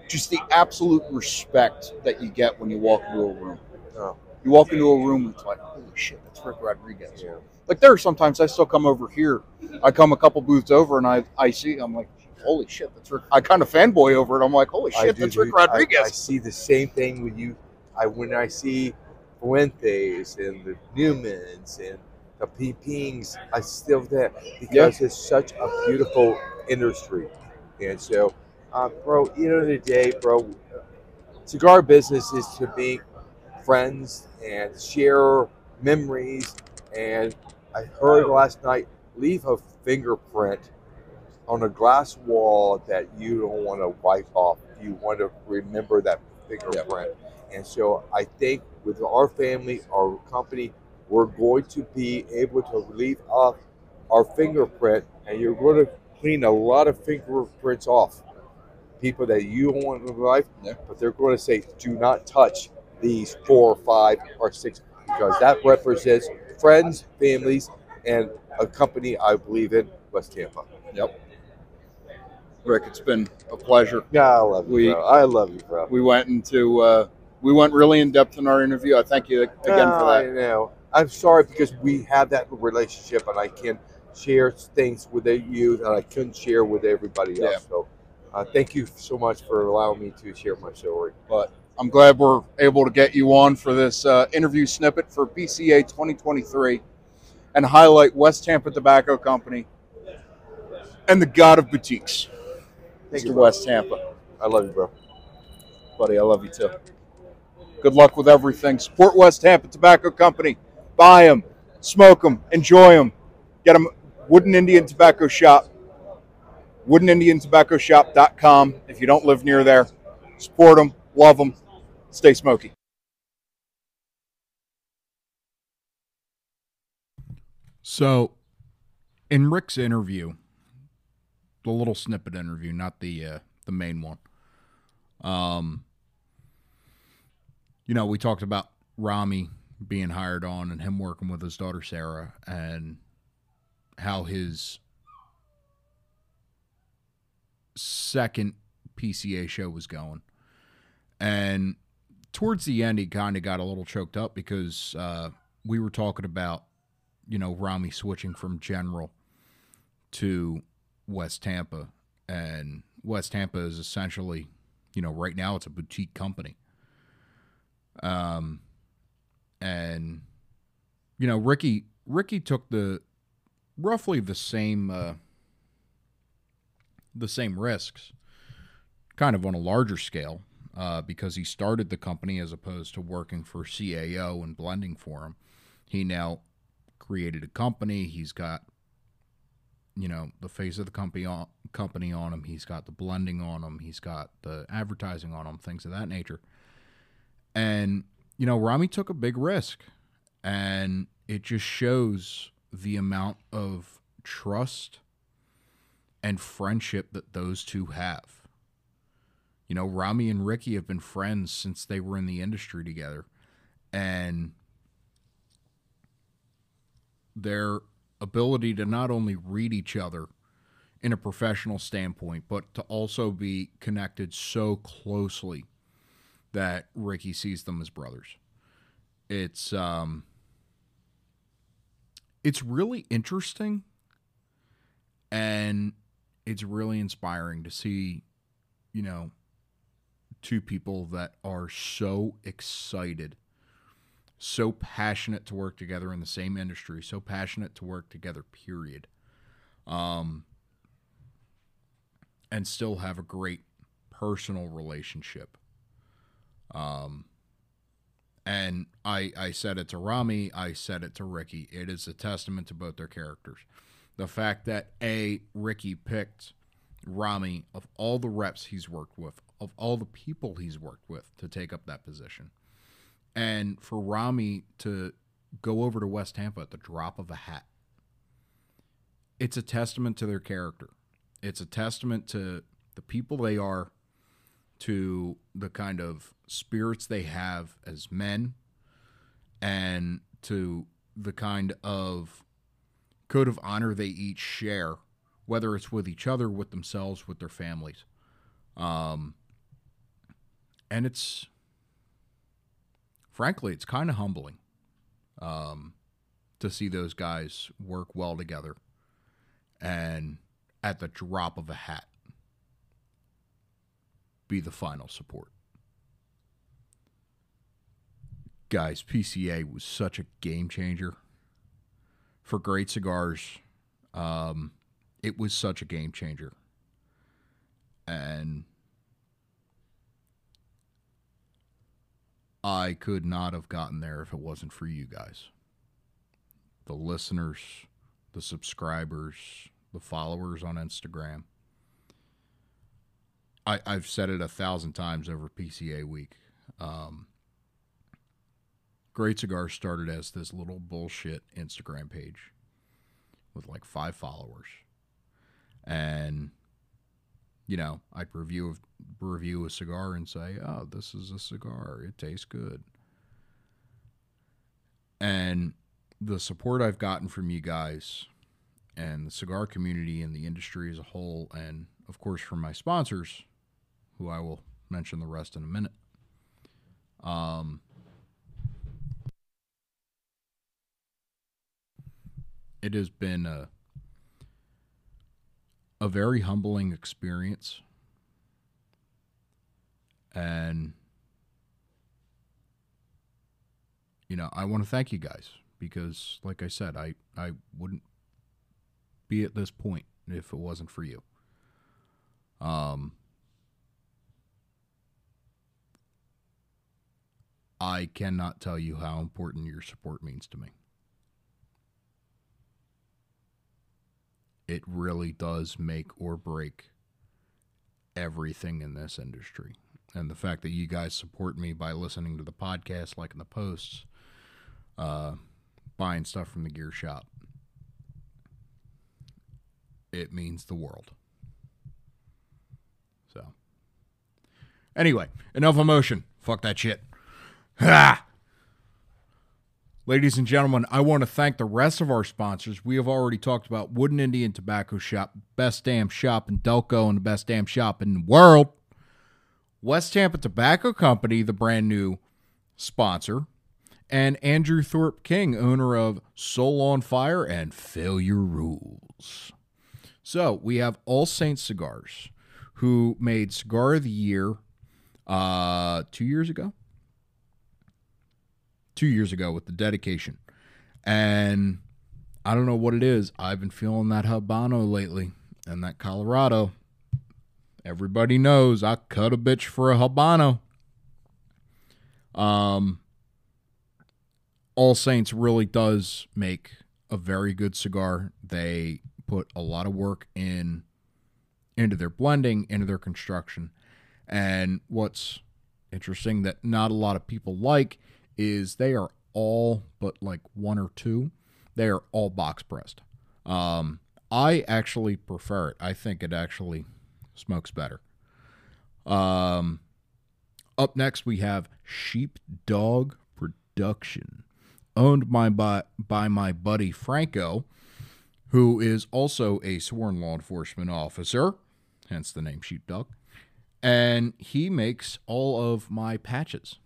just the absolute respect that you get when you walk into a room. Oh. You walk into a room, and it's like, holy shit, that's Rick Rodriguez. Yeah. Like there are sometimes I still come over here. I come a couple booths over and I, I see, I'm like, holy shit, that's Rick. I kind of fanboy over it. I'm like, holy shit, do that's. Rick I- Rodriguez. I, see the same thing with you. I when I see Fuentes and the Newmans and the Pepins, I still that because it's such a beautiful industry. And so, uh, bro, you know, the day, bro, cigar business is to be friends and share memories. And I heard last night, leave a fingerprint on a glass wall that you don't want to wipe off. You want to remember that fingerprint. And so I think with our family, our company, we're going to be able to leave off our fingerprint, and you're going to clean a lot of fingerprints off. People that you don't want in your life, Yeah. but they're going to say, do not touch these four, five, or six, because that represents friends, families, and a company I believe in, West Tampa. Yep. Rick, it's been a pleasure. Yeah, I love you, We- bro. I love you, bro. We went into, uh, we went really in depth in our interview. I thank you again for No, I that. know. I'm sorry because we have that relationship, and I can share things with you that I couldn't share with everybody else. Yeah. So, uh, thank you so much for allowing me to share my story. but I'm glad we're able to get you on for this uh, interview snippet for PCA 2023 and highlight West Tampa Tobacco Company and the God of Boutiques, Thank Mr. you. West Tampa. I love you, bro. Buddy, I love you too. Good luck with everything. Support West Tampa Tobacco Company. Buy them, smoke them, enjoy them. Get them Wooden Indian Tobacco Shop. WoodenIndianTobaccoShop.com. If you don't live near there, support them, love them, stay smoky. So, in Rick's interview, the little snippet interview, not the uh, the main one. Um, you know, we talked about Rami being hired on and him working with his daughter Sarah, and how his second PCA show was going, and towards the end, he kind of got a little choked up because uh, we were talking about, you know, Rami switching from General to West Tampa, and West Tampa is essentially, you know, right now it's a boutique company. Um, and you know, Ricky Ricky took the roughly the same uh, the same risks, kind of on a larger scale, uh, because he started the company as opposed to working for CAO and blending for him. He now created a company. He's got you know the face of the company on company on him. He's got the blending on him. He's got the advertising on him. Things of that nature. And you know, Rami took a big risk, and it just shows the amount of trust and friendship that those two have. You know, Rami and Ricky have been friends since they were in the industry together. And their ability to not only read each other in a professional standpoint, but to also be connected so closely that Ricky sees them as brothers. It's um it's really interesting and it's really inspiring to see, you know, two people that are so excited, so passionate to work together in the same industry, so passionate to work together, period. Um, and still have a great personal relationship. Um, and I, I said it to Rami, I said it to Ricky. It is a testament to both their characters. The fact that A, Ricky picked Rami of all the reps he's worked with, of all the people he's worked with to take up that position. And for Rami to go over to West Tampa at the drop of a hat. It's a testament to their character. It's a testament to the people they are, to the kind of spirits they have as men, and to the kind of code of honor they each share, whether it's with each other, with themselves, with their families. Um, and it's, frankly, it's kind of humbling um, to see those guys work well together and at the drop of a hat be the final support. Guys, PCA was such a game changer for great cigars. Um, it was such a game changer. And I could not have gotten there if it wasn't for you guys. The listeners, the subscribers, the followers on Instagram. I, I've said it a thousand times over PCA week. Um, Great Cigar started as this little bullshit Instagram page with like five followers. And, you know, I'd review, review a cigar and say, oh, this is a cigar. It tastes good. And the support I've gotten from you guys and the cigar community and the industry as a whole, and of course from my sponsors, who I will mention the rest in a minute. Um, it has been a a very humbling experience. And you know i want to thank you guys because like i said i i wouldn't be at this point if it wasn't for you. Um i cannot tell you how important your support means to me it really does make or break everything in this industry. And the fact that you guys support me by listening to the podcast, liking the posts, uh, buying stuff from the gear shop, it means the world. So, anyway, enough emotion. Fuck that shit. Ha! Ladies and gentlemen, I want to thank the rest of our sponsors. We have already talked about Wooden Indian Tobacco Shop, best damn shop in Delco and the best damn shop in the world. West Tampa Tobacco Company, the brand new sponsor. and Andrew Thorp King, owner of Soul on Fire and Failure Rules. So we have All Saints Cigars, who made Cigar of the Year uh, two years ago. Two years ago with the dedication. And I don't know what it is. I've been feeling that Habano lately and that Colorado. Everybody knows I cut a bitch for a Habano. Um, All Saints really does make a very good cigar. They put a lot of work in into their blending, into their construction. And what's interesting that not a lot of people like is they are all but like one or two, they are all box pressed. Um, I actually prefer it. I think it actually smokes better. Um, up next we have Sheepdog Production, owned by, by by my buddy Franco, who is also a sworn law enforcement officer, hence the name Sheepdog, and he makes all of my patches.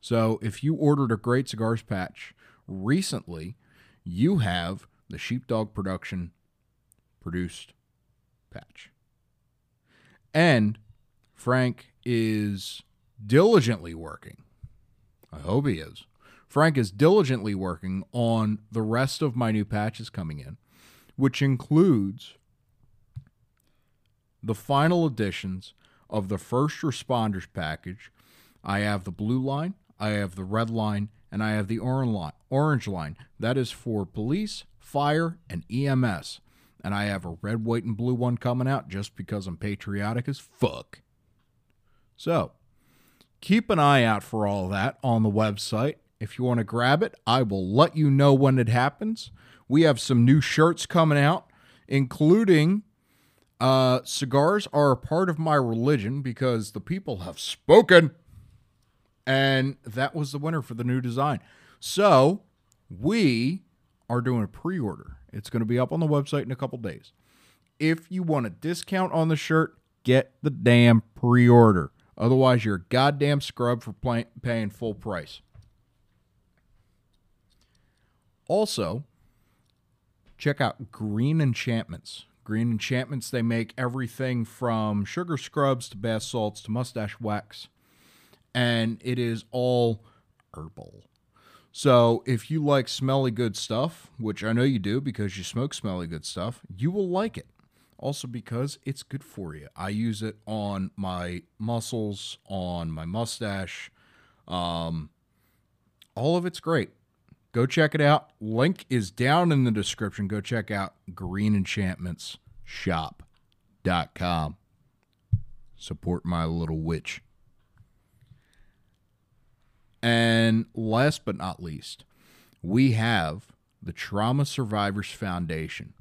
So if you ordered a great cigars patch recently, you have the Sheepdog Production produced patch. And Frank is diligently working. I hope he is. Frank is diligently working on the rest of my new patches coming in, which includes the final editions of the first responders package. I have the blue line, I have the red line, and I have the orange line. That is for police, fire, and EMS. And I have a red, white, and blue one coming out just because I'm patriotic as fuck. So, keep an eye out for all that on the website. If you want to grab it, I will let you know when it happens. We have some new shirts coming out, including uh, cigars are a part of my religion because the people have spoken. And that was the winner for the new design. So we are doing a pre order. It's going to be up on the website in a couple days. If you want a discount on the shirt, get the damn pre order. Otherwise, you're a goddamn scrub for play- paying full price. Also, check out Green Enchantments. Green Enchantments, they make everything from sugar scrubs to bath salts to mustache wax. And it is all herbal. So if you like smelly good stuff, which I know you do because you smoke smelly good stuff, you will like it. Also because it's good for you. I use it on my muscles, on my mustache. Um, all of it's great. Go check it out. Link is down in the description. Go check out Green Enchantments Shop.com. Support my little witch. And last but not least, we have the Trauma Survivors Foundation.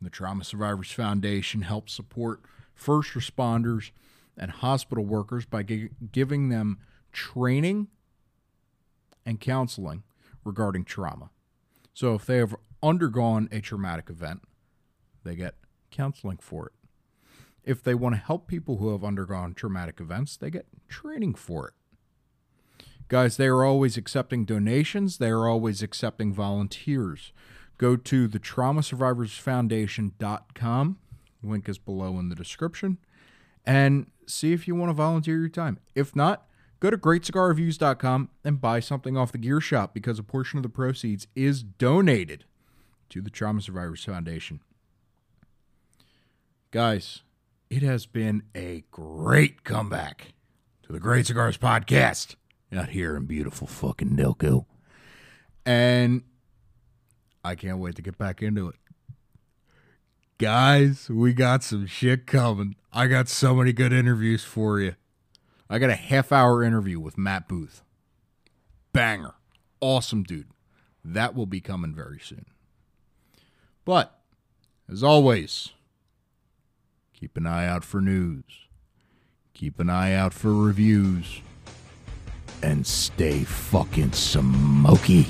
The Trauma Survivors Foundation helps support first responders and hospital workers by gi- giving them training and counseling regarding trauma. So if they have undergone a traumatic event, they get counseling for it. If they want to help people who have undergone traumatic events, they get training for it. Guys, they are always accepting donations, they are always accepting volunteers. Go to the traumasurvivorsfoundation.com. Link is below in the description. And see if you want to volunteer your time. If not, go to greatcigarreviews.com and buy something off the gear shop because a portion of the proceeds is donated to the Trauma Survivors Foundation. Guys, it has been a great comeback to the Great Cigars Podcast out here in beautiful fucking Delco. And I can't wait to get back into it. Guys, we got some shit coming. I got so many good interviews for you. I got a half hour interview with Matt Booth. Banger. Awesome dude. That will be coming very soon. But, as always, keep an eye out for news, keep an eye out for reviews, and stay fucking smoky.